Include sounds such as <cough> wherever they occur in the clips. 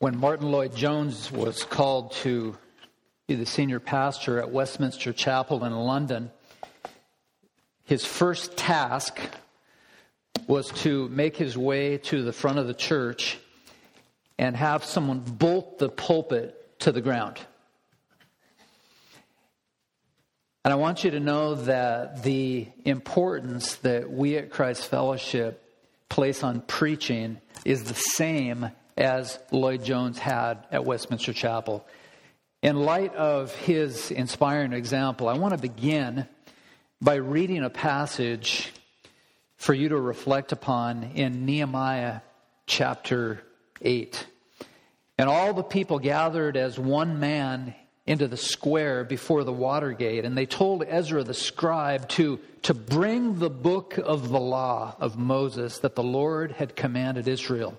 When Martyn Lloyd Jones was called to be the senior pastor at Westminster Chapel in London, his first task was to make his way to the front of the church and have someone bolt the pulpit to the ground. And I want you to know that the importance that we at Christ Fellowship place on preaching is the same as Lloyd Jones had at Westminster Chapel. In light of his inspiring example, I want to begin by reading a passage for you to reflect upon in Nehemiah chapter 8. And all the people gathered as one man into the square before the water gate, and they told Ezra the scribe to, to bring the book of the law of Moses that the Lord had commanded Israel.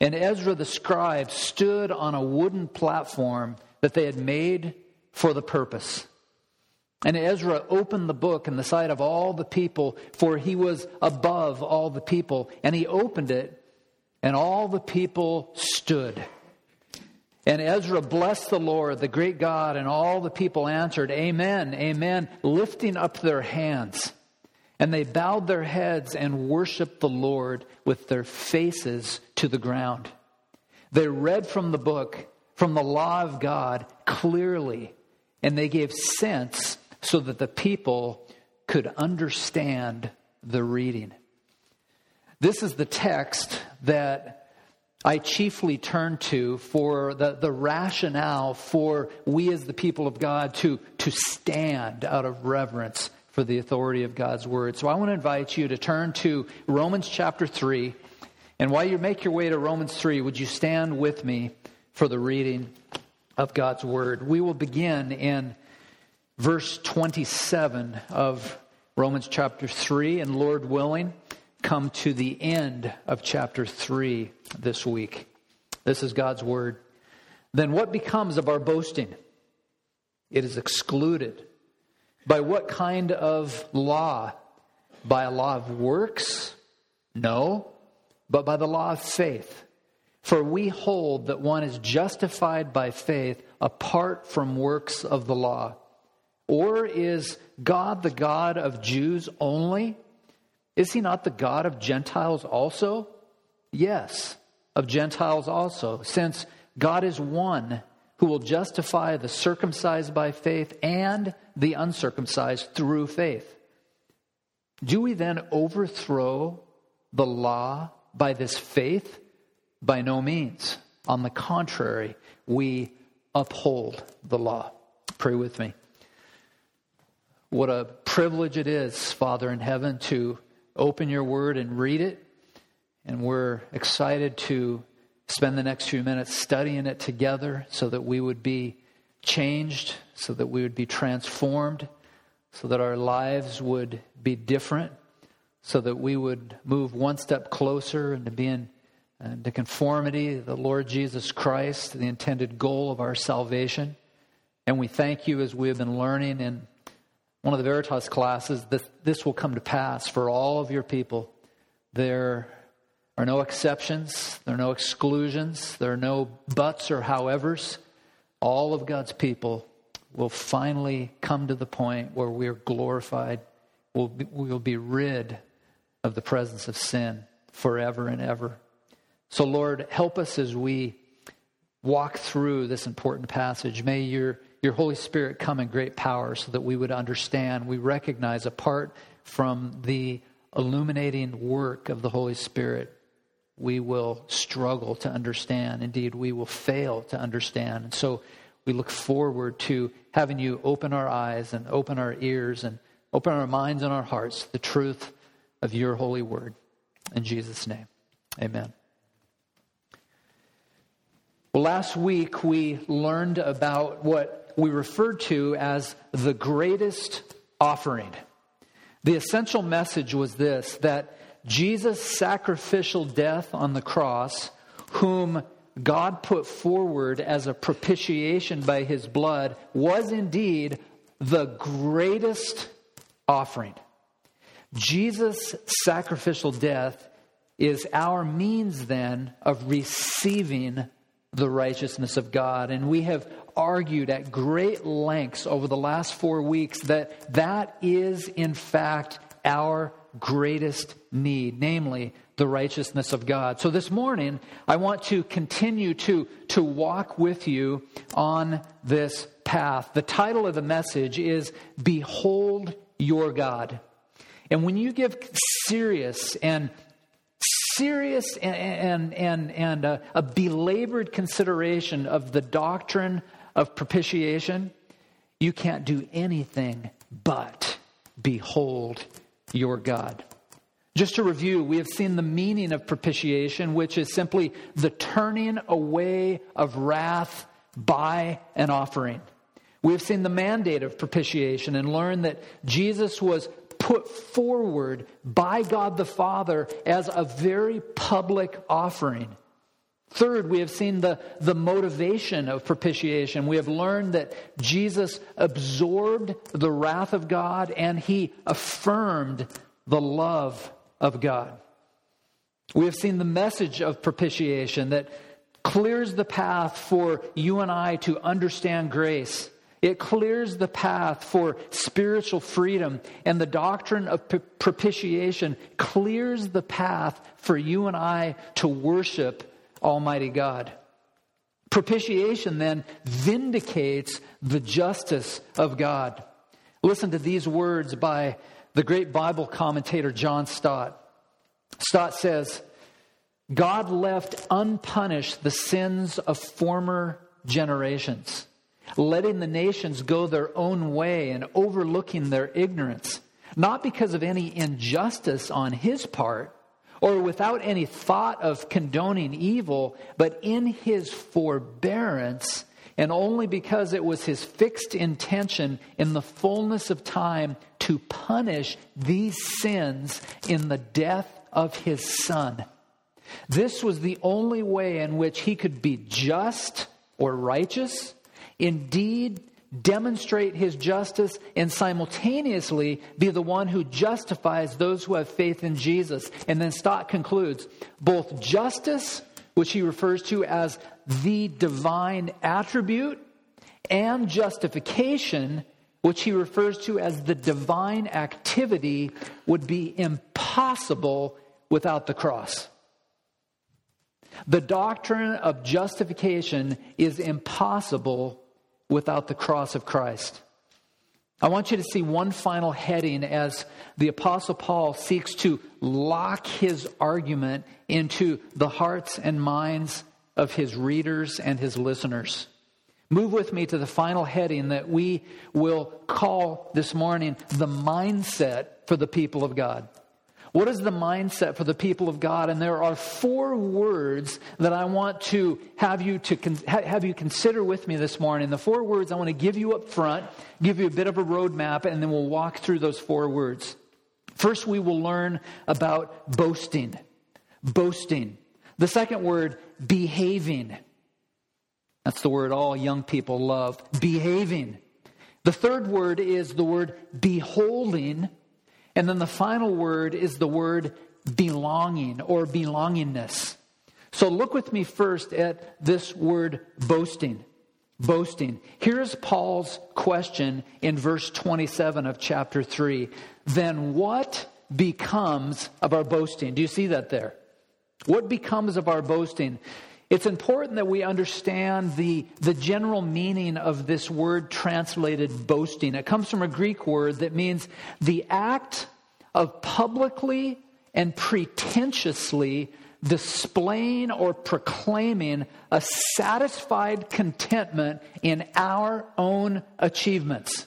And Ezra the scribe stood on a wooden platform that they had made for the purpose. And Ezra opened the book in the sight of all the people, for he was above all the people. And he opened it, and all the people stood. And Ezra blessed the Lord, the great God, and all the people answered, Amen, Amen, lifting up their hands. And they bowed their heads and worshiped the Lord with their faces to the ground. They read from the book, from the law of God, clearly, and they gave sense so that the people could understand the reading. This is the text that I chiefly turn to for the, the rationale for we as the people of God to, to stand out of reverence for the authority of God's word. So I want to invite you to turn to Romans chapter 3. And while you make your way to Romans 3, would you stand with me for the reading of God's word? We will begin in verse 27 of Romans chapter 3, and Lord willing, come to the end of chapter 3 this week. This is God's word. Then what becomes of our boasting? It is excluded. By what kind of law? By a law of works? No, but by the law of faith. For we hold that one is justified by faith apart from works of the law. Or is God the God of Jews only? Is he not the God of Gentiles also? Yes, of Gentiles also, since God is one who will justify the circumcised by faith and the uncircumcised through faith. Do we then overthrow the law by this faith? By no means. On the contrary, we uphold the law. Pray with me. What a privilege it is, Father in heaven, to open your word and read it. And we're excited to spend the next few minutes studying it together so that we would be changed, so that we would be transformed, so that our lives would be different, so that we would move one step closer into being into conformity the Lord Jesus Christ, the intended goal of our salvation. And we thank you as we have been learning in one of the Veritas classes that this will come to pass for all of your people. There are no exceptions, there are no exclusions, there are no buts or howevers. All of God's people will finally come to the point where we are glorified, we'll be, we'll be rid of the presence of sin forever and ever. So, Lord, help us as we walk through this important passage. May your, your Holy Spirit come in great power so that we would understand. We recognize apart from the illuminating work of the Holy Spirit, we will struggle to understand. Indeed, we will fail to understand. And so we look forward to having you open our eyes and open our ears and open our minds and our hearts to the truth of your holy word. In Jesus' name, amen. Well, last week we learned about what we referred to as the greatest offering. The essential message was this that Jesus' sacrificial death on the cross, whom God put forward as a propitiation by his blood, was indeed the greatest offering. Jesus' sacrificial death is our means then of receiving the righteousness of God. And we have argued at great lengths over the last four weeks that that is, in fact, our greatest need, namely the righteousness of God. So this morning, I want to continue to, to walk with you on this path. The title of the message is Behold Your God. And when you give serious and serious and, and, and, and a, a belabored consideration of the doctrine of propitiation, you can't do anything but behold your God. Just to review, we have seen the meaning of propitiation, which is simply the turning away of wrath by an offering. We have seen the mandate of propitiation and learned that Jesus was put forward by God the Father as a very public offering. Third, we have seen the, the motivation of propitiation. We have learned that Jesus absorbed the wrath of God and he affirmed the love of God. We have seen the message of propitiation that clears the path for you and I to understand grace. It clears the path for spiritual freedom, and the doctrine of propitiation clears the path for you and I to worship Almighty God. Propitiation then vindicates the justice of God. Listen to these words by the great Bible commentator John Stott. Stott says, God left unpunished the sins of former generations, letting the nations go their own way and overlooking their ignorance, not because of any injustice on his part or without any thought of condoning evil, but in his forbearance, and only because it was his fixed intention in the fullness of time to punish these sins in the death of his son. This was the only way in which he could be just or righteous, indeed demonstrate his justice, and simultaneously be the one who justifies those who have faith in Jesus. And then Stott concludes both justice, which he refers to as the divine attribute, and justification, which he refers to as the divine activity, would be impossible without the cross. The doctrine of justification is impossible without the cross of Christ. I want you to see one final heading as the Apostle Paul seeks to lock his argument into the hearts and minds of his readers and his listeners. Move with me to the final heading that we will call this morning the mindset for the people of God. What is the mindset for the people of God? And there are four words that I want to have you to con- have you consider with me this morning. The four words I want to give you up front, give you a bit of a roadmap, and then we'll walk through those four words. First, we will learn about boasting. Boasting. The second word, behaving. That's the word all young people love. Behaving. The third word is the word beholding. And then the final word is the word belonging or belongingness. So look with me first at this word boasting. Boasting. Here's Paul's question in verse 27 of chapter 3. Then what becomes of our boasting? Do you see that there? What becomes of our boasting? It's important that we understand the, the general meaning of this word translated boasting. It comes from a Greek word that means the act of publicly and pretentiously displaying or proclaiming a satisfied contentment in our own achievements.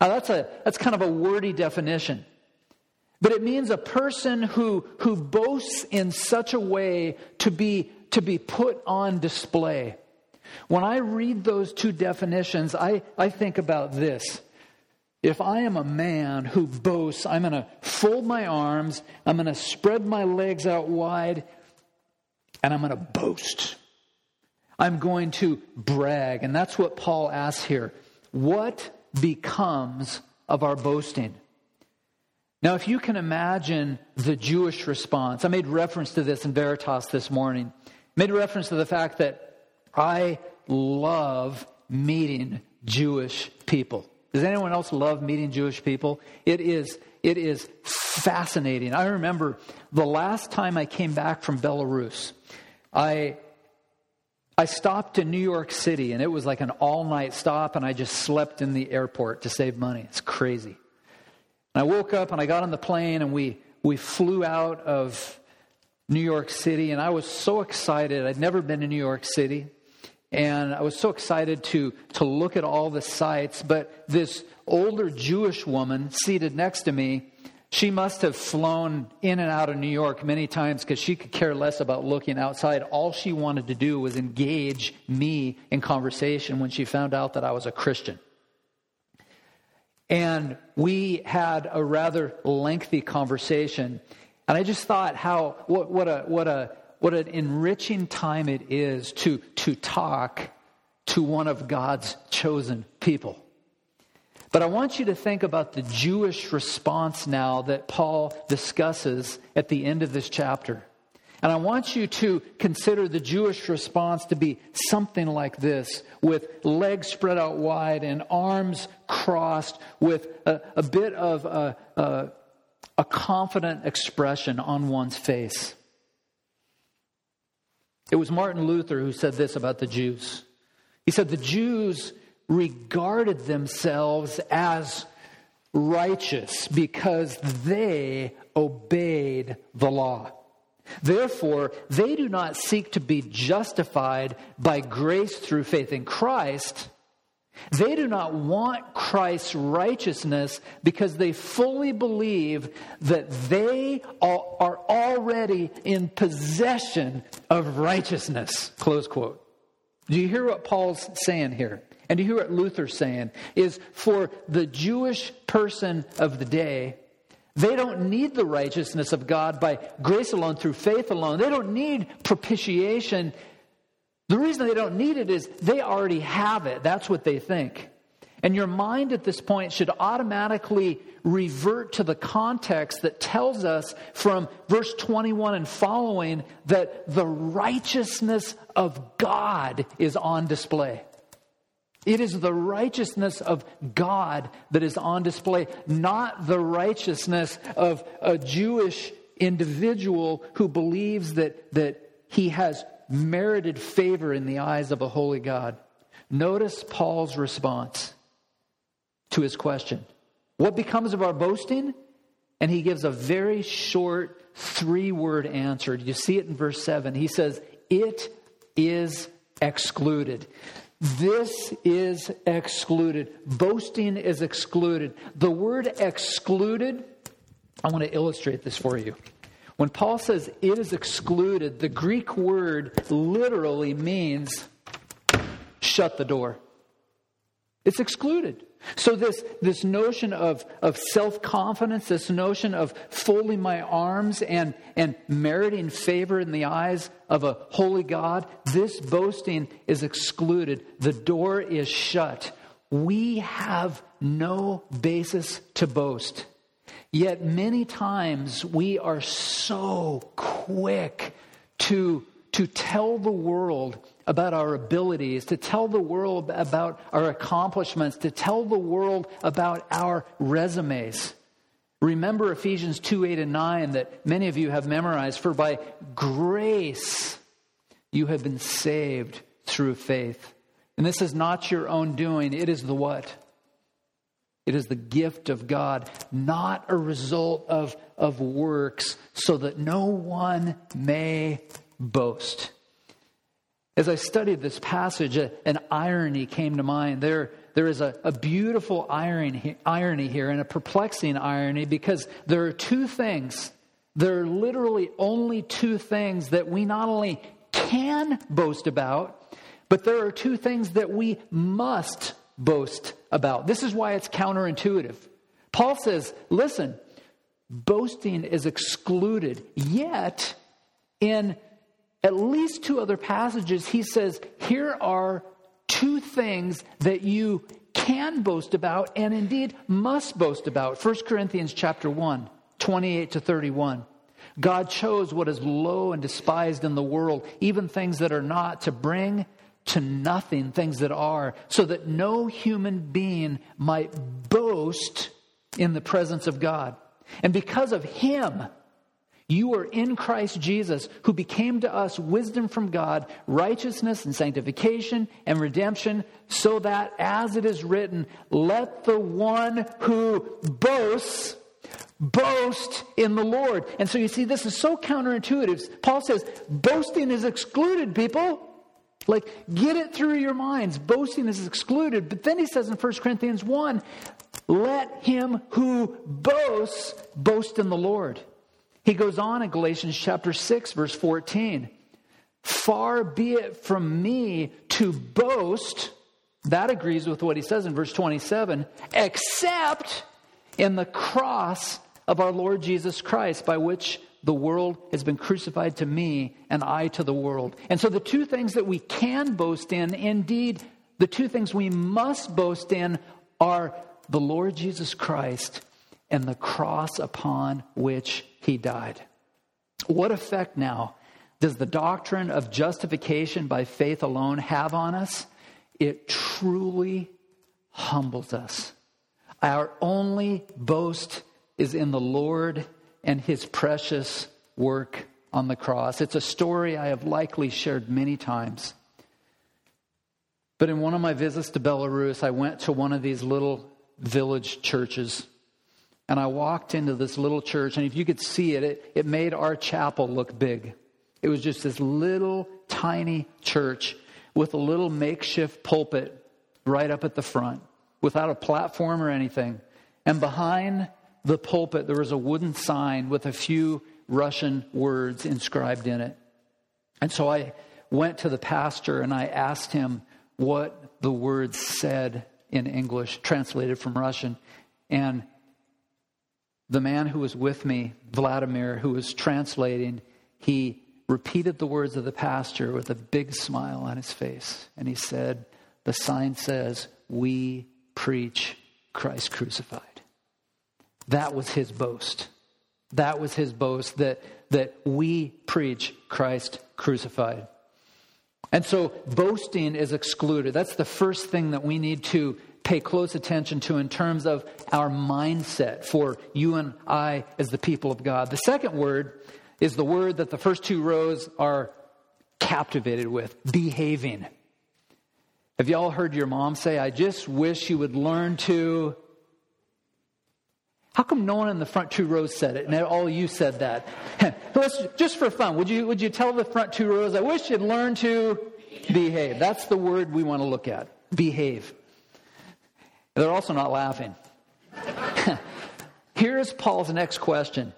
Now, that's, a, that's kind of a wordy definition. But it means a person who, who boasts in such a way to be to be put on display. When I read those two definitions, I, I think about this. If I am a man who boasts, I'm going to fold my arms, I'm going to spread my legs out wide, and I'm going to boast. I'm going to brag. And that's what Paul asks here. What becomes of our boasting? Now, if you can imagine the Jewish response, I made reference to this in Veritas this morning. Made reference to the fact that I love meeting Jewish people. Does anyone else love meeting Jewish people? It is, it is fascinating. I remember the last time I came back from Belarus, I, I stopped in New York City and it was like an all night stop, and I just slept in the airport to save money. It's crazy. And I woke up and I got on the plane and we, we flew out of New York City, and I was so excited. I'd never been to New York City. And I was so excited to, to look at all the sights. But this older Jewish woman seated next to me, she must have flown in and out of New York many times because she could care less about looking outside. All she wanted to do was engage me in conversation when she found out that I was a Christian. And we had a rather lengthy conversation. And I just thought how, what, what, a, what, a, what an enriching time it is to, to talk to one of God's chosen people. But I want you to think about the Jewish response now that Paul discusses at the end of this chapter. And I want you to consider the Jewish response to be something like this with legs spread out wide and arms crossed, with a, a bit of a, a, a confident expression on one's face. It was Martin Luther who said this about the Jews. He said, The Jews regarded themselves as righteous because they obeyed the law. Therefore, they do not seek to be justified by grace through faith in Christ. They do not want Christ's righteousness because they fully believe that they are already in possession of righteousness. Close quote. Do you hear what Paul's saying here? And do you hear what Luther's saying? Is for the Jewish person of the day, they don't need the righteousness of God by grace alone, through faith alone. They don't need propitiation. The reason they don't need it is they already have it. That's what they think. And your mind at this point should automatically revert to the context that tells us from verse 21 and following that the righteousness of God is on display. It is the righteousness of God that is on display, not the righteousness of a Jewish individual who believes that, that he has merited favor in the eyes of a holy God. Notice Paul's response to his question What becomes of our boasting? And he gives a very short three word answer. You see it in verse 7. He says, It is excluded. This is excluded. Boasting is excluded. The word excluded, I want to illustrate this for you. When Paul says it is excluded, the Greek word literally means shut the door. It's excluded. So this, this notion of, of self-confidence, this notion of folding my arms and, and meriting favor in the eyes of a holy God, this boasting is excluded. The door is shut. We have no basis to boast. Yet many times we are so quick to, to tell the world about our abilities, to tell the world about our accomplishments, to tell the world about our resumes. Remember Ephesians 2 8 and 9 that many of you have memorized. For by grace you have been saved through faith. And this is not your own doing, it is the what? It is the gift of God, not a result of, of works, so that no one may boast. As I studied this passage, an irony came to mind. There, there is a, a beautiful irony, irony here and a perplexing irony because there are two things, there are literally only two things that we not only can boast about, but there are two things that we must boast about. This is why it's counterintuitive. Paul says, listen, boasting is excluded. Yet, in at least two other passages, he says, here are two things that you can boast about and indeed must boast about. 1 Corinthians chapter 1, 28 to 31. God chose what is low and despised in the world, even things that are not, to bring to nothing things that are, so that no human being might boast in the presence of God. And because of him, you are in Christ Jesus, who became to us wisdom from God, righteousness and sanctification and redemption, so that, as it is written, let the one who boasts boast in the Lord. And so you see, this is so counterintuitive. Paul says, boasting is excluded, people. Like, get it through your minds. Boasting is excluded. But then he says in 1 Corinthians 1 let him who boasts boast in the Lord. He goes on in Galatians chapter 6, verse 14 Far be it from me to boast, that agrees with what he says in verse 27, except in the cross of our Lord Jesus Christ, by which the world has been crucified to me and I to the world. And so the two things that we can boast in, indeed, the two things we must boast in are the Lord Jesus Christ and the cross upon which he died. What effect now does the doctrine of justification by faith alone have on us? It truly humbles us. Our only boast is in the Lord and his precious work on the cross. It's a story I have likely shared many times. But in one of my visits to Belarus, I went to one of these little village churches. And I walked into this little church, and if you could see it, it, it made our chapel look big. It was just this little tiny church with a little makeshift pulpit right up at the front without a platform or anything. And behind the pulpit, there was a wooden sign with a few Russian words inscribed in it. And so I went to the pastor and I asked him what the words said in English, translated from Russian. And the man who was with me, Vladimir, who was translating, he repeated the words of the pastor with a big smile on his face. And he said, The sign says, We preach Christ crucified. That was his boast. That was his boast that, that we preach Christ crucified. And so boasting is excluded. That's the first thing that we need to pay close attention to in terms of our mindset for you and I as the people of God. The second word is the word that the first two rows are captivated with behaving. Have you all heard your mom say, I just wish you would learn to how come no one in the front two rows said it and all you said that? <laughs> Let's, just for fun, would you, would you tell the front two rows, I wish you'd learn to behave? That's the word we want to look at behave. They're also not laughing. <laughs> Here's Paul's next question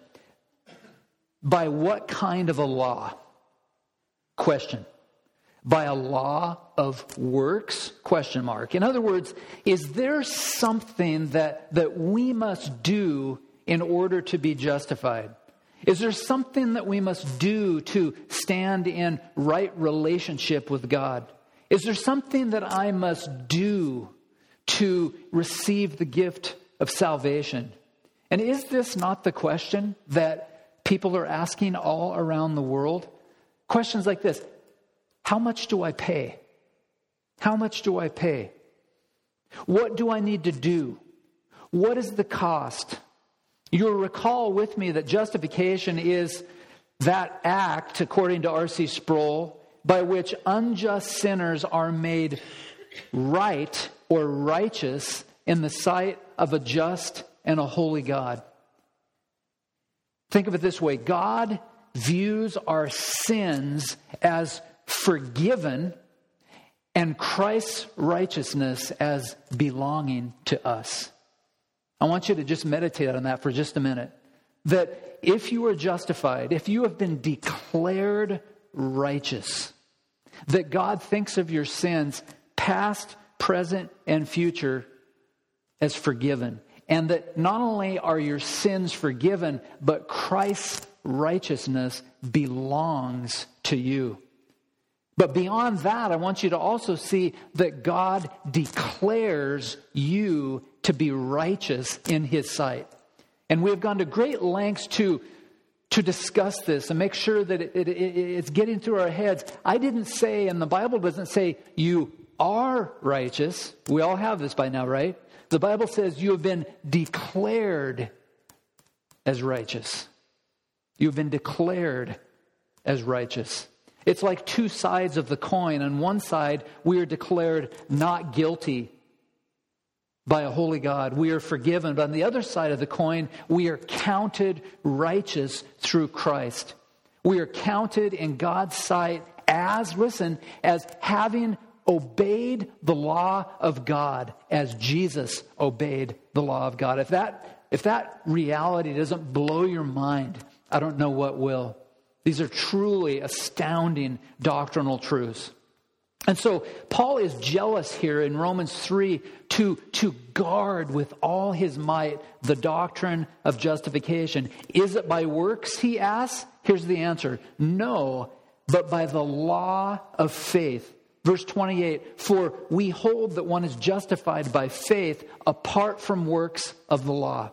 By what kind of a law? Question by a law of works? Question mark. In other words is there something that that we must do in order to be justified? Is there something that we must do to stand in right relationship with god? Is there something that i must do to receive the gift of salvation? And is this not the question that people are asking all around the world? Questions like this how much do I pay? How much do I pay? What do I need to do? What is the cost? You'll recall with me that justification is that act, according to R.C. Sproul, by which unjust sinners are made right or righteous in the sight of a just and a holy God. Think of it this way God views our sins as forgiven and Christ's righteousness as belonging to us. I want you to just meditate on that for just a minute. That if you are justified, if you have been declared righteous. That God thinks of your sins, past, present, and future, as forgiven. And that not only are your sins forgiven, but Christ's righteousness belongs to you. But beyond that, I want you to also see that God declares you to be righteous in His sight. And we have gone to great lengths to, to discuss this and make sure that it, it, it, it's getting through our heads. I didn't say, and the Bible doesn't say, you are righteous. We all have this by now, right? The Bible says you have been declared as righteous. You've been declared as righteous. It's like two sides of the coin. On one side, we are declared not guilty by a holy God. We are forgiven. But on the other side of the coin, we are counted righteous through Christ. We are counted in God's sight as, listen, as having obeyed the law of God as Jesus obeyed the law of God. If that, if that reality doesn't blow your mind, I don't know what will. These are truly astounding doctrinal truths. And so Paul is jealous here in Romans 3 to, to guard with all his might the doctrine of justification. Is it by works, he asks? Here's the answer no, but by the law of faith. Verse 28 For we hold that one is justified by faith apart from works of the law.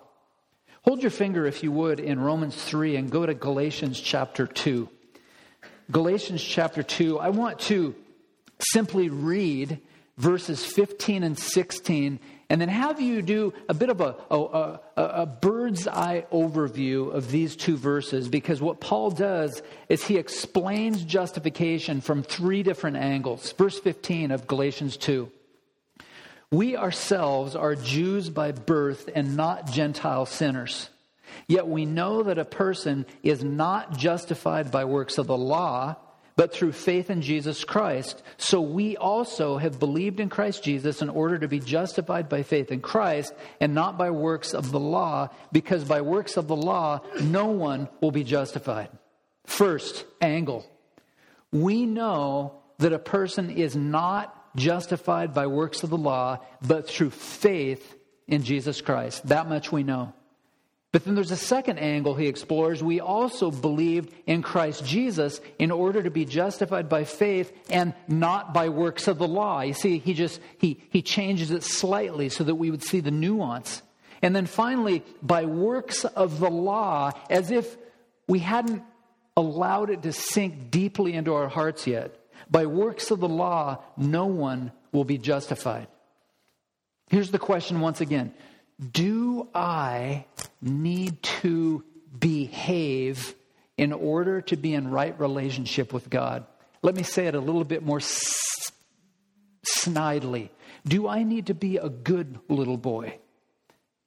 Hold your finger, if you would, in Romans 3 and go to Galatians chapter 2. Galatians chapter 2, I want to simply read verses 15 and 16 and then have you do a bit of a, a, a, a, bird's eye overview of these two verses because what Paul does is he explains justification from three different angles. Verse 15 of Galatians 2. We ourselves are Jews by birth and not Gentile sinners. Yet we know that a person is not justified by works of the law, but through faith in Jesus Christ. So we also have believed in Christ Jesus in order to be justified by faith in Christ and not by works of the law, because by works of the law, no one will be justified. First angle. We know that a person is not justified by works of the law, but through faith in Jesus Christ. That much we know. But then there's a second angle he explores. We also believed in Christ Jesus in order to be justified by faith and not by works of the law. You see, he just he he changes it slightly so that we would see the nuance. And then finally, by works of the law, as if we hadn't allowed it to sink deeply into our hearts yet. By works of the law, no one will be justified. Here's the question once again Do I need to behave in order to be in right relationship with God? Let me say it a little bit more snidely. Do I need to be a good little boy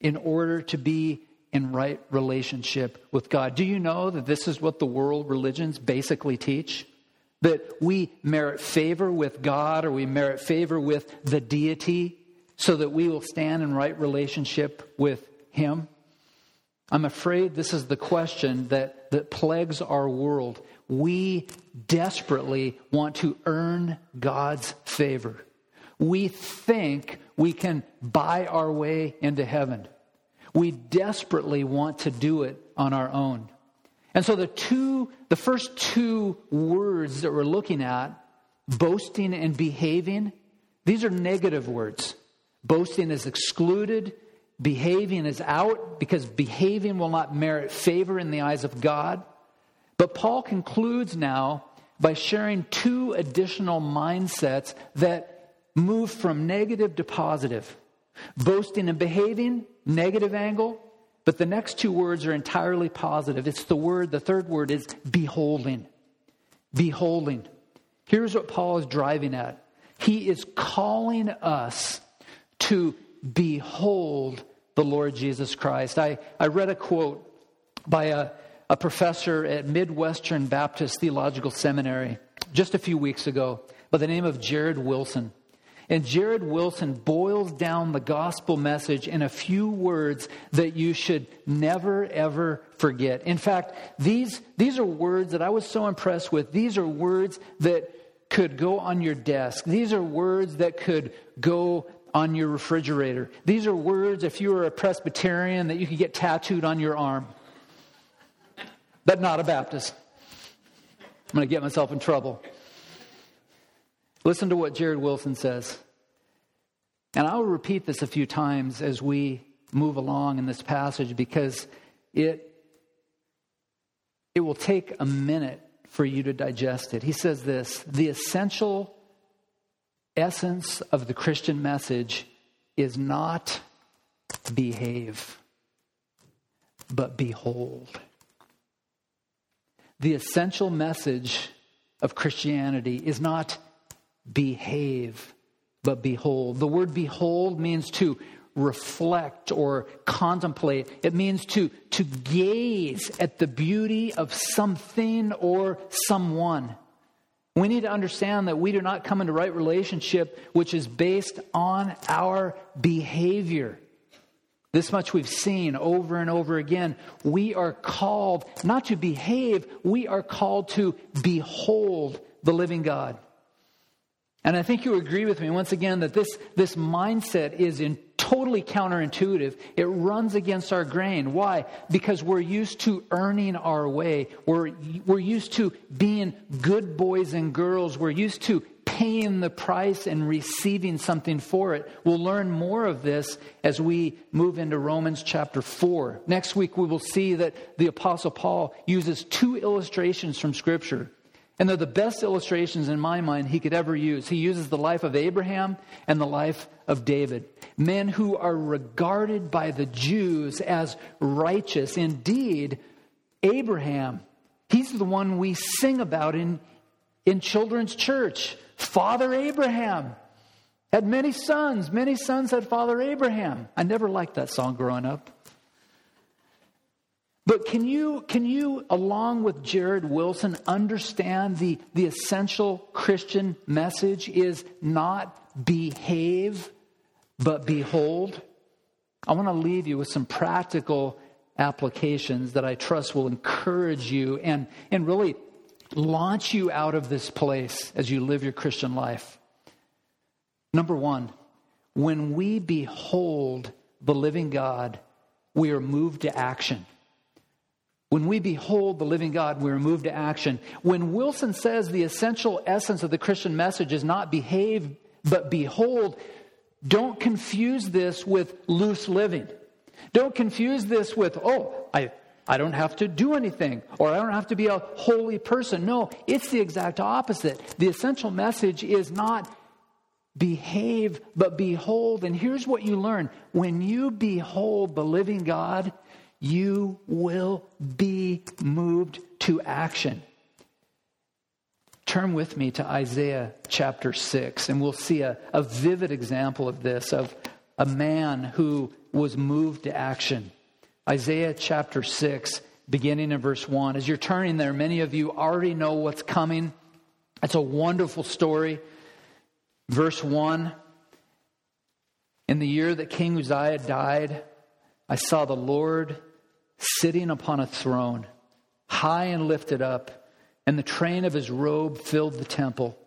in order to be in right relationship with God? Do you know that this is what the world religions basically teach? That we merit favor with God or we merit favor with the deity so that we will stand in right relationship with Him? I'm afraid this is the question that, that plagues our world. We desperately want to earn God's favor. We think we can buy our way into heaven. We desperately want to do it on our own. And so the two, the first two words that we're looking at, boasting and behaving, these are negative words. Boasting is excluded, behaving is out because behaving will not merit favor in the eyes of God. But Paul concludes now by sharing two additional mindsets that move from negative to positive. Boasting and behaving, negative angle, but the next two words are entirely positive. It's the word, the third word is beholding. Beholding. Here's what Paul is driving at he is calling us to behold the Lord Jesus Christ. I, I read a quote by a, a professor at Midwestern Baptist Theological Seminary just a few weeks ago by the name of Jared Wilson. And Jared Wilson boils down the gospel message in a few words that you should never, ever forget. In fact, these, these are words that I was so impressed with. These are words that could go on your desk. These are words that could go on your refrigerator. These are words, if you were a Presbyterian, that you could get tattooed on your arm. But not a Baptist. I'm going to get myself in trouble. Listen to what Jared Wilson says. And I'll repeat this a few times as we move along in this passage because it, it will take a minute for you to digest it. He says this The essential essence of the Christian message is not behave, but behold. The essential message of Christianity is not behave, but behold. The word behold means to reflect or contemplate. It means to, to gaze at the beauty of something or someone. We need to understand that we do not come into right relationship which is based on our behavior. This much we've seen over and over again. We are called not to behave, we are called to behold the living God. And I think you agree with me once again that this, this mindset is in totally counterintuitive. It runs against our grain. Why? Because we're used to earning our way. We're, we're used to being good boys and girls. We're used to paying the price and receiving something for it. We'll learn more of this as we move into Romans chapter 4. Next week, we will see that the Apostle Paul uses two illustrations from Scripture and they're the best illustrations in my mind he could ever use. He uses the life of Abraham and the life of David, men who are regarded by the Jews as righteous. Indeed, Abraham, he's the one we sing about in, in children's church. Father Abraham had many sons. Many sons had Father Abraham. I never liked that song growing up. But can you, can you, along with Jared Wilson, understand the, the essential Christian message is not behave, but behold? I want to leave you with some practical applications that I trust will encourage you and, and really launch you out of this place as you live your Christian life. Number one, when we behold the living God, we are moved to action. When we behold the living God, we are moved to action. When Wilson says the essential essence of the Christian message is not behave, but behold, don't confuse this with loose living. Don't confuse this with, oh, I, I don't have to do anything or I don't have to be a holy person. No, it's the exact opposite. The essential message is not behave, but behold. And here's what you learn when you behold the living God, you will be moved to action. Turn with me to Isaiah chapter 6, and we'll see a, a vivid example of this of a man who was moved to action. Isaiah chapter 6, beginning in verse 1. As you're turning there, many of you already know what's coming. It's a wonderful story. Verse 1 In the year that King Uzziah died, I saw the Lord sitting upon a throne, high and lifted up, and the train of his robe filled the temple.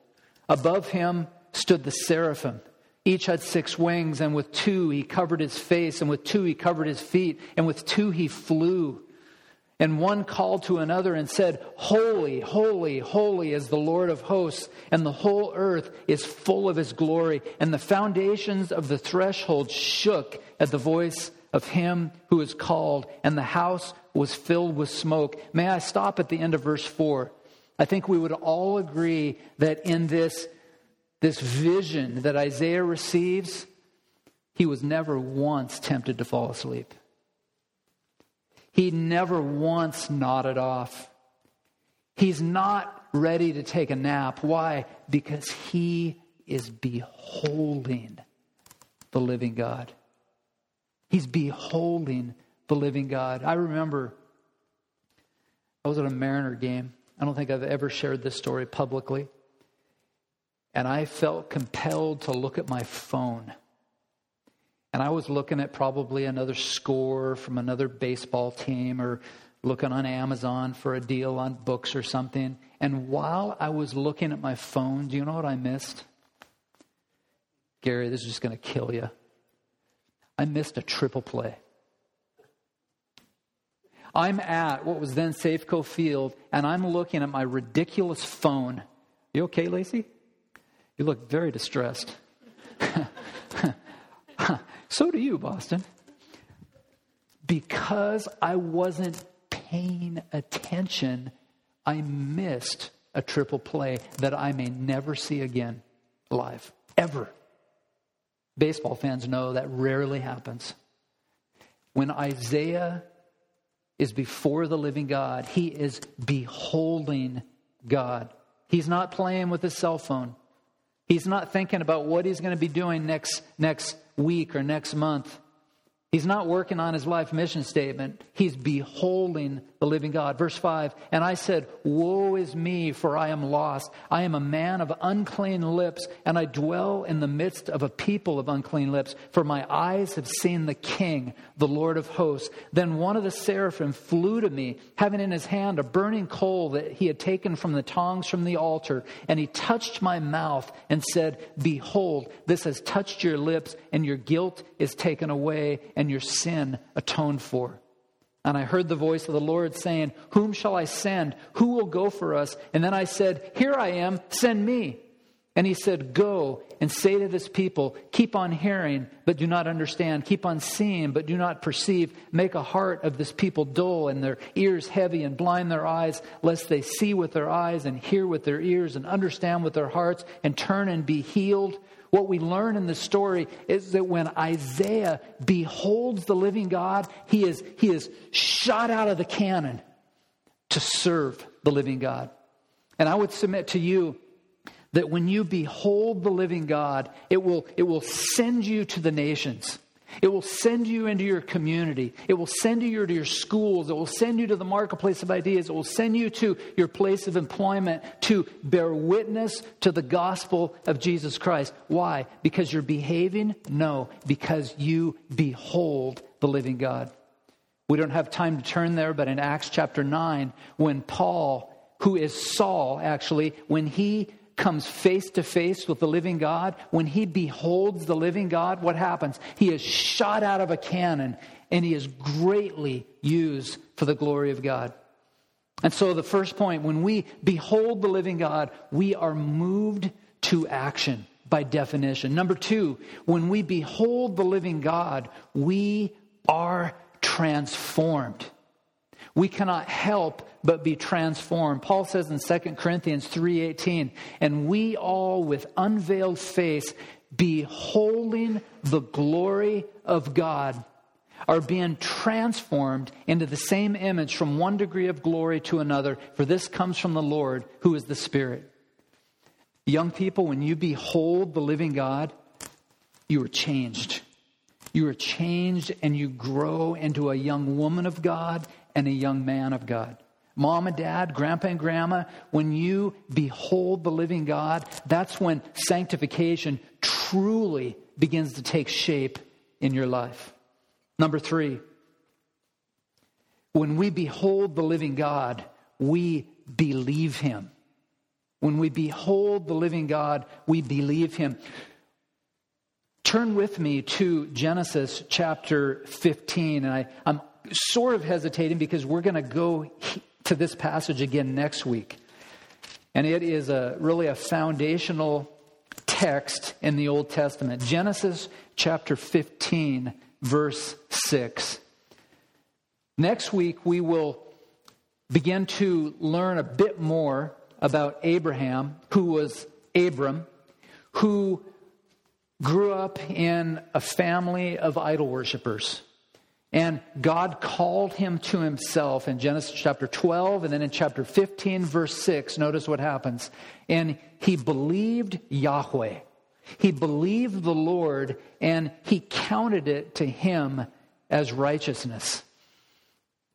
Above him stood the seraphim. Each had six wings, and with two he covered his face, and with two he covered his feet, and with two he flew. And one called to another and said, Holy, holy, holy is the Lord of hosts, and the whole earth is full of his glory. And the foundations of the threshold shook at the voice of him who is called, and the house was filled with smoke. May I stop at the end of verse 4? I think we would all agree that in this, this vision that Isaiah receives, he was never once tempted to fall asleep. He never once nodded off. He's not ready to take a nap. Why? Because he is beholding the living God. He's beholding the living God. I remember I was at a Mariner game. I don't think I've ever shared this story publicly. and I felt compelled to look at my phone. And I was looking at probably another score from another baseball team or looking on Amazon for a deal on books or something. And while I was looking at my phone, do you know what I missed? Gary, this is just going to kill you. I missed a triple play. I'm at what was then Safeco Field, and I'm looking at my ridiculous phone. You okay, Lacey? You look very distressed. <laughs> so do you, Boston. Because I wasn't paying attention, I missed a triple play that I may never see again live, ever. Baseball fans know that rarely happens. When Isaiah is before the living God, he is beholding God. He's not playing with his cell phone. He's not thinking about what he's going to be doing next, next week or next month. He's not working on his life mission statement. He's beholding the living God. Verse 5 And I said, Woe is me, for I am lost. I am a man of unclean lips, and I dwell in the midst of a people of unclean lips, for my eyes have seen the King, the Lord of hosts. Then one of the seraphim flew to me, having in his hand a burning coal that he had taken from the tongs from the altar, and he touched my mouth and said, Behold, this has touched your lips, and your guilt is taken away and your sin atoned for. And I heard the voice of the Lord saying, Whom shall I send? Who will go for us? And then I said, Here I am, send me. And he said, Go and say to this people, Keep on hearing, but do not understand. Keep on seeing, but do not perceive. Make a heart of this people dull and their ears heavy and blind their eyes, lest they see with their eyes and hear with their ears and understand with their hearts and turn and be healed. What we learn in the story is that when Isaiah beholds the living God, he is, he is shot out of the cannon to serve the living God. And I would submit to you that when you behold the living God, it will, it will send you to the nations. It will send you into your community. It will send you to your schools. It will send you to the marketplace of ideas. It will send you to your place of employment to bear witness to the gospel of Jesus Christ. Why? Because you're behaving? No, because you behold the living God. We don't have time to turn there, but in Acts chapter 9, when Paul, who is Saul actually, when he comes face to face with the living God, when he beholds the living God, what happens? He is shot out of a cannon and he is greatly used for the glory of God. And so, the first point, when we behold the living God, we are moved to action by definition. Number two, when we behold the living God, we are transformed. We cannot help but be transformed. Paul says in 2 Corinthians 3:18, "And we all with unveiled face beholding the glory of God are being transformed into the same image from one degree of glory to another, for this comes from the Lord, who is the Spirit." Young people, when you behold the living God, you are changed. You are changed and you grow into a young woman of God and a young man of God. Mom and dad, grandpa and grandma, when you behold the living God, that's when sanctification truly begins to take shape in your life. Number three, when we behold the living God, we believe him. When we behold the living God, we believe him. Turn with me to Genesis chapter 15. And I, I'm sort of hesitating because we're going to go to this passage again next week. And it is a, really a foundational text in the Old Testament. Genesis chapter 15, verse 6. Next week, we will begin to learn a bit more about Abraham, who was Abram, who grew up in a family of idol worshippers. And God called him to himself in Genesis chapter 12 and then in chapter 15, verse 6. Notice what happens. And he believed Yahweh. He believed the Lord and he counted it to him as righteousness.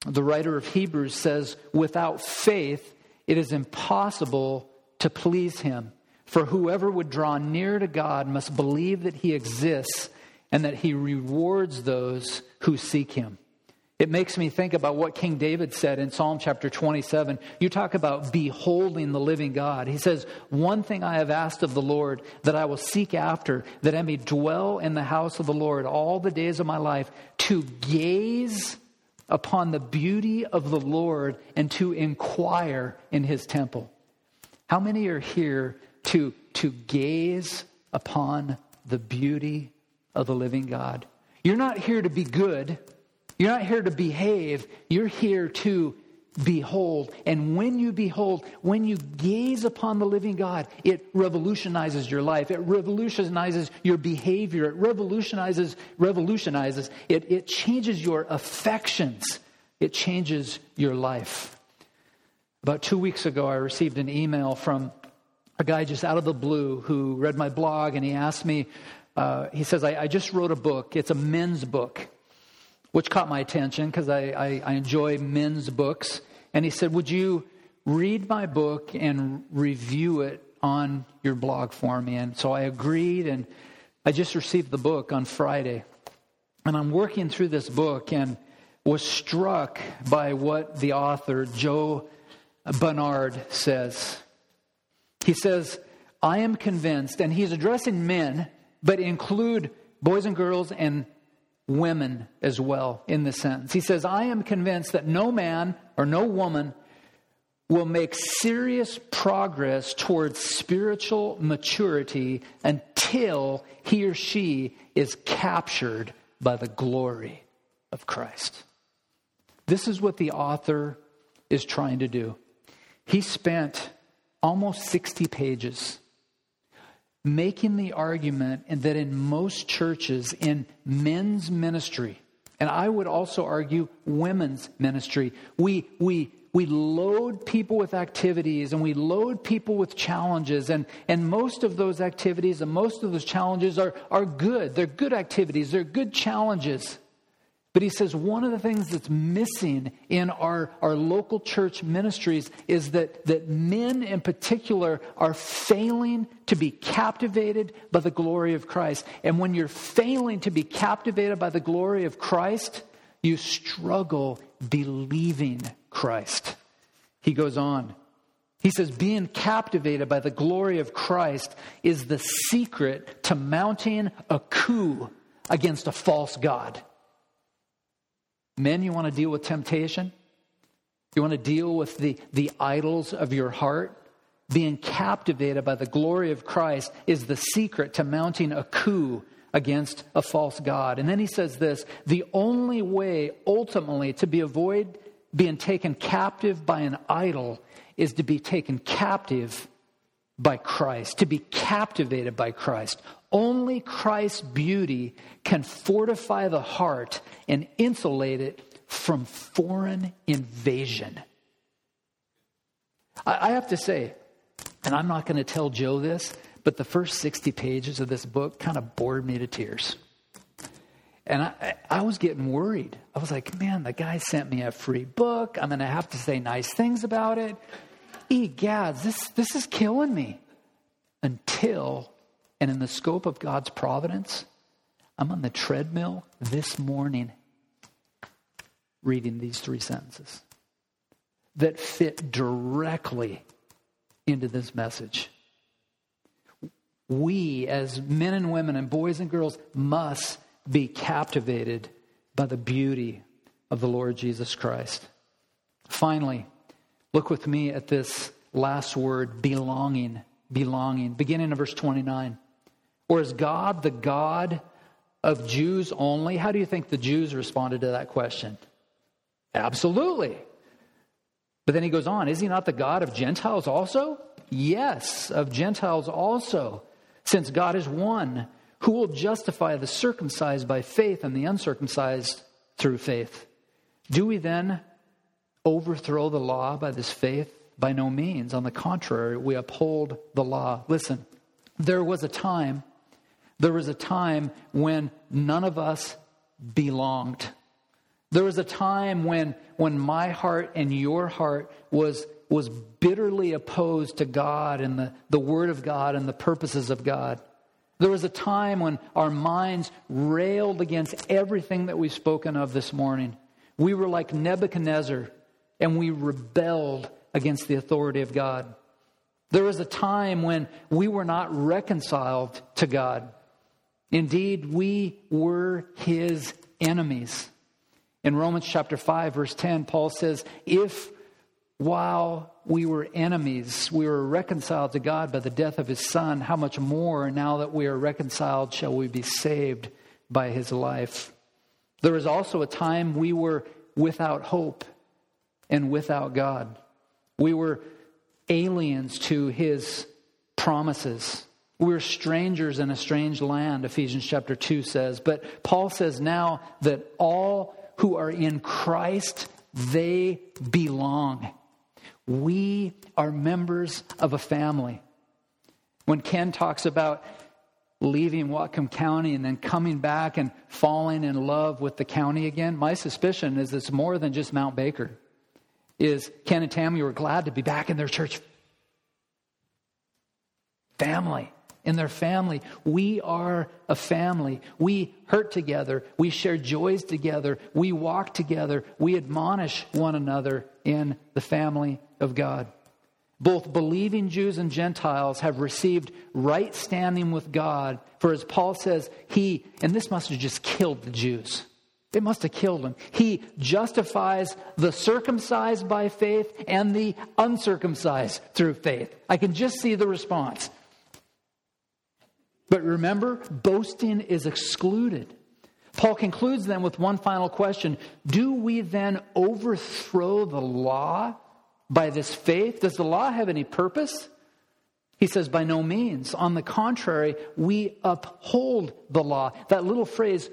The writer of Hebrews says, without faith, it is impossible to please him. For whoever would draw near to God must believe that he exists and that he rewards those who seek him. It makes me think about what King David said in Psalm chapter 27. You talk about beholding the living God. He says, One thing I have asked of the Lord that I will seek after, that I may dwell in the house of the Lord all the days of my life, to gaze upon the beauty of the Lord and to inquire in his temple. How many are here to, to gaze upon the beauty of the living God. You're not here to be good. You're not here to behave. You're here to behold. And when you behold, when you gaze upon the living God, it revolutionizes your life. It revolutionizes your behavior. It revolutionizes, revolutionizes. It, it changes your affections. It changes your life. About two weeks ago, I received an email from a guy just out of the blue who read my blog and he asked me, uh, he says, I, I, just wrote a book. It's a men's book, which caught my attention because I, I, I enjoy men's books. And he said, Would you read my book and review it on your blog for me? And so I agreed, and I just received the book on Friday. And I'm working through this book and was struck by what the author, Joe Barnard, says. He says, I am convinced, and he's addressing men, but include boys and girls and women as well in the sentence. He says, I am convinced that no man or no woman will make serious progress towards spiritual maturity until he or she is captured by the glory of Christ. This is what the author is trying to do. He spent almost 60 pages making the argument that in most churches, in men's ministry, and I would also argue women's ministry, we, we, we load people with activities and we load people with challenges. And, and most of those activities and most of those challenges are, are good. They're good activities, they're good challenges. But he says one of the things that's missing in our, our local church ministries is that, that men in particular are failing to be captivated by the glory of Christ. And when you're failing to be captivated by the glory of Christ, you struggle believing Christ. He goes on. He says, being captivated by the glory of Christ is the secret to mounting a coup against a false God. Men, you want to deal with temptation? You want to deal with the, the idols of your heart? Being captivated by the glory of Christ is the secret to mounting a coup against a false God. And then he says this the only way ultimately to be avoid being taken captive by an idol is to be taken captive by Christ, to be captivated by Christ. Only Christ's beauty can fortify the heart and insulate it from foreign invasion. I, have to say, and I'm not going to tell Joe this, but the first 60 pages of this book kind of bored me to tears. And I, I was getting worried. I was like, man, the guy sent me a free book. I'm going to have to say nice things about it. Egads, this, this is killing me. Until and in the scope of God's providence, I'm on the treadmill this morning reading these three sentences that fit directly into this message. We, as men and women and boys and girls, must be captivated by the beauty of the Lord Jesus Christ. Finally, look with me at this last word belonging. Belonging. Beginning of verse 29. Or is God the God of Jews only? How do you think the Jews responded to that question? Absolutely. But then he goes on, is he not the God of Gentiles also? Yes, of Gentiles also, since God is one who will justify the circumcised by faith and the uncircumcised through faith. Do we then overthrow the law by this faith? By no means. On the contrary, we uphold the law. Listen, there was a time there was a time when none of us belonged. There was a time when, when my heart and your heart was was bitterly opposed to God and the, the Word of God and the purposes of God. There was a time when our minds railed against everything that we've spoken of this morning. We were like Nebuchadnezzar and we rebelled against the authority of God. There was a time when we were not reconciled to God. Indeed, we were his enemies. In Romans chapter 5, verse 10, Paul says, If while we were enemies, we were reconciled to God by the death of his Son, how much more, now that we are reconciled, shall we be saved by his life? There was also a time we were without hope and without God. We were aliens to his promises. We were strangers in a strange land, Ephesians chapter 2 says. But Paul says now that all who are in Christ, they belong. We are members of a family. When Ken talks about leaving Whatcom County and then coming back and falling in love with the county again, my suspicion is it's more than just Mount Baker. Is Ken and Tammy were glad to be back in their church family in their family. We are a family. We hurt together. We share joys together. We walk together. We admonish one another in the family of God. Both believing Jews and Gentiles have received right standing with God. For as Paul says, he, and this must have just killed the Jews. They must have killed him. He justifies the circumcised by faith and the uncircumcised through faith. I can just see the response. But remember, boasting is excluded. Paul concludes then with one final question Do we then overthrow the law by this faith? Does the law have any purpose? He says, By no means. On the contrary, we uphold the law. That little phrase,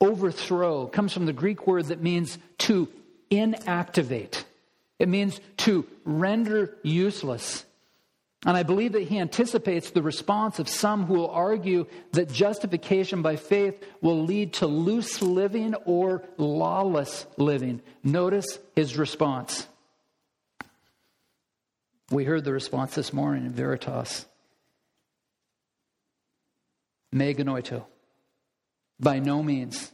overthrow, comes from the Greek word that means to inactivate, it means to render useless. And I believe that he anticipates the response of some who will argue that justification by faith will lead to loose living or lawless living. Notice his response. We heard the response this morning in Veritas. Me genoito. By no means.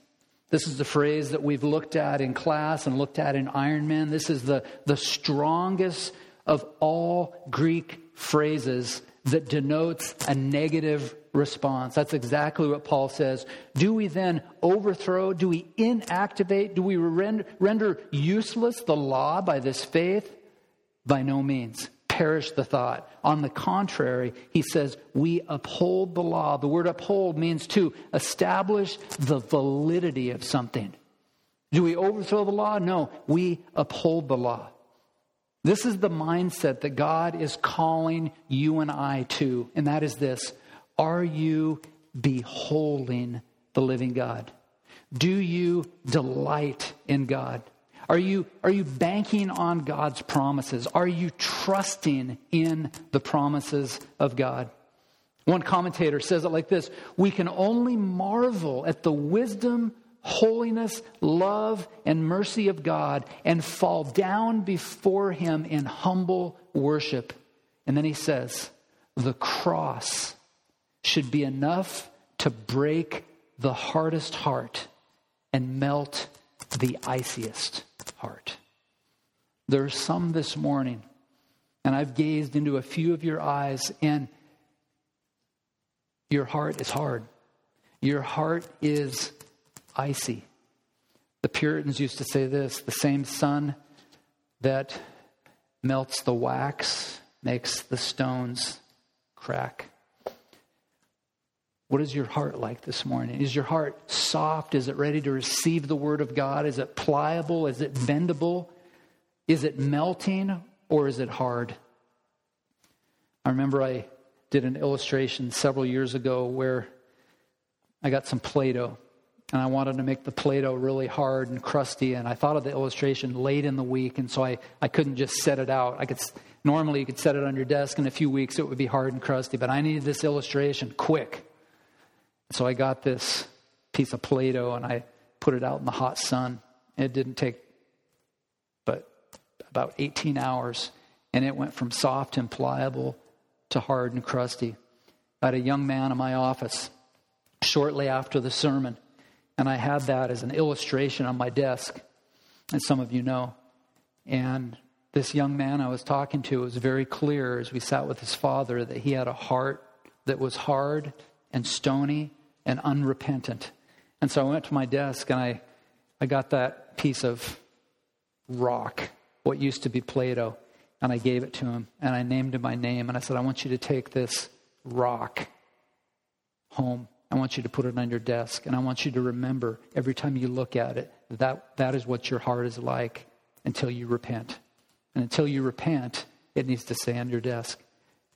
This is the phrase that we've looked at in class and looked at in Ironman. This is the, the strongest of all Greek phrases that denotes a negative response. That's exactly what Paul says. Do we then overthrow? Do we inactivate? Do we render useless the law by this faith? By no means. Perish the thought. On the contrary, he says, we uphold the law. The word uphold means to establish the validity of something. Do we overthrow the law? No, we uphold the law. This is the mindset that God is calling you and I to, and that is this Are you beholding the living God? Do you delight in God? Are you, are you banking on God's promises? Are you trusting in the promises of God? One commentator says it like this We can only marvel at the wisdom holiness, love, and mercy of God and fall down before Him in humble worship. And then he says, the cross should be enough to break the hardest heart and melt the iciest heart. There are some this morning, and I've gazed into a few of your eyes, and your heart is hard. Your heart is icy. The Puritans used to say this the same sun that melts the wax makes the stones crack. What is your heart like this morning? Is your heart soft? Is it ready to receive the word of God? Is it pliable? Is it bendable? Is it melting or is it hard? I remember I did an illustration several years ago where I got some Play Doh and I wanted to make the Play Doh really hard and crusty. And I thought of the illustration late in the week, and so I, I couldn't just set it out. I could normally you could set it on your desk in a few weeks; it would be hard and crusty. But I needed this illustration quick, so I got this piece of Play Doh and I put it out in the hot sun. It didn't take but about 18 hours, and it went from soft and pliable to hard and crusty. I had a young man in my office shortly after the sermon, and I had that as an illustration on my desk, and some of you know. And this young man I was talking to was very clear as we sat with his father that he had a heart that was hard and stony and unrepentant. And so I went to my desk and I, I got that piece of rock, what used to be Play Doh, and I gave it to him and I named him by name and I said, I want you to take this rock home. I want you to put it on your desk and I want you to remember every time you look at it that that is what your heart is like until you repent. And until you repent, it needs to stay on your desk.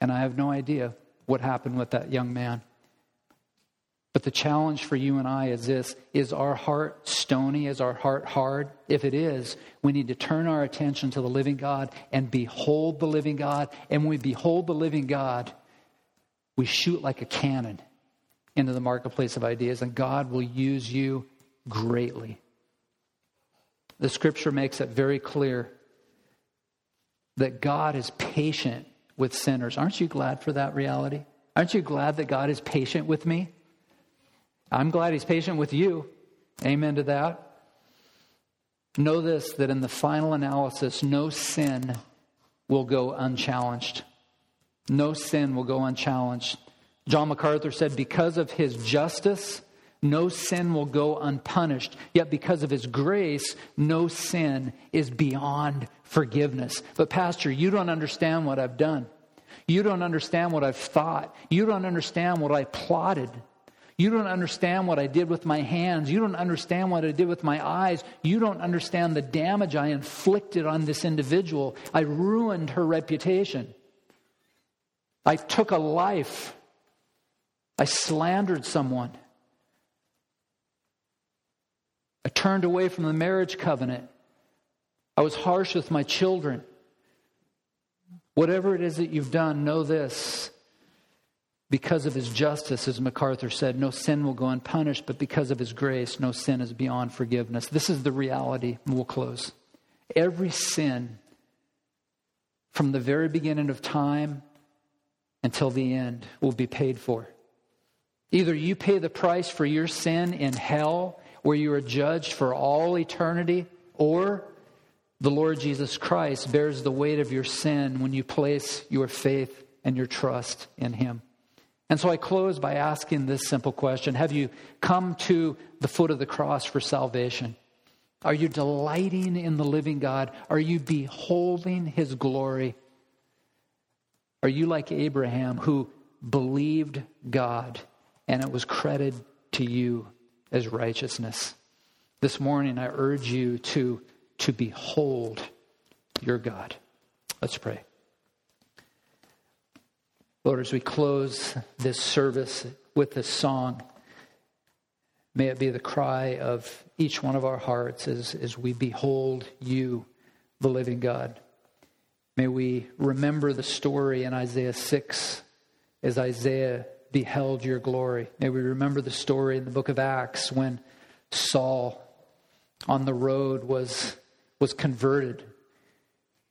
And I have no idea what happened with that young man. But the challenge for you and I is this is our heart stony? Is our heart hard? If it is, we need to turn our attention to the living God and behold the living God. And when we behold the living God, we shoot like a cannon into the marketplace of ideas, and God will use you greatly. The scripture makes it very clear that God is patient with sinners. Aren't you glad for that reality? Aren't you glad that God is patient with me? I'm glad he's patient with you. Amen to that. Know this that in the final analysis, no sin will go unchallenged. No sin will go unchallenged. John MacArthur said, because of his justice, no sin will go unpunished. Yet because of his grace, no sin is beyond forgiveness. But, Pastor, you don't understand what I've done. You don't understand what I've thought. You don't understand what I plotted. You don't understand what I did with my hands. You don't understand what I did with my eyes. You don't understand the damage I inflicted on this individual. I ruined her reputation. I took a life. I slandered someone. I turned away from the marriage covenant. I was harsh with my children. Whatever it is that you've done, know this because of his justice, as MacArthur said, no sin will go unpunished, but because of his grace, no sin is beyond forgiveness. This is the reality, we'll close. Every sin, from the very beginning of time until the end, will be paid for. Either you pay the price for your sin in hell, where you are judged for all eternity, or the Lord Jesus Christ bears the weight of your sin when you place your faith and your trust in him. And so I close by asking this simple question Have you come to the foot of the cross for salvation? Are you delighting in the living God? Are you beholding his glory? Are you like Abraham who believed God and it was credited to you as righteousness? This morning I urge you to, to behold your God. Let's pray. Lord, as we close this service with this song, may it be the cry of each one of our hearts as, as we behold you, the living God. May we remember the story in Isaiah 6 as Isaiah beheld your glory. May we remember the story in the book of Acts when Saul on the road was, was converted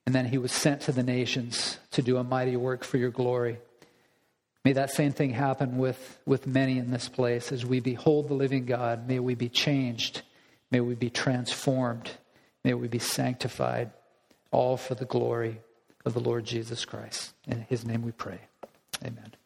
and then he was sent to the nations to do a mighty work for your glory. May that same thing happen with, with many in this place. As we behold the living God, may we be changed. May we be transformed. May we be sanctified, all for the glory of the Lord Jesus Christ. In his name we pray. Amen.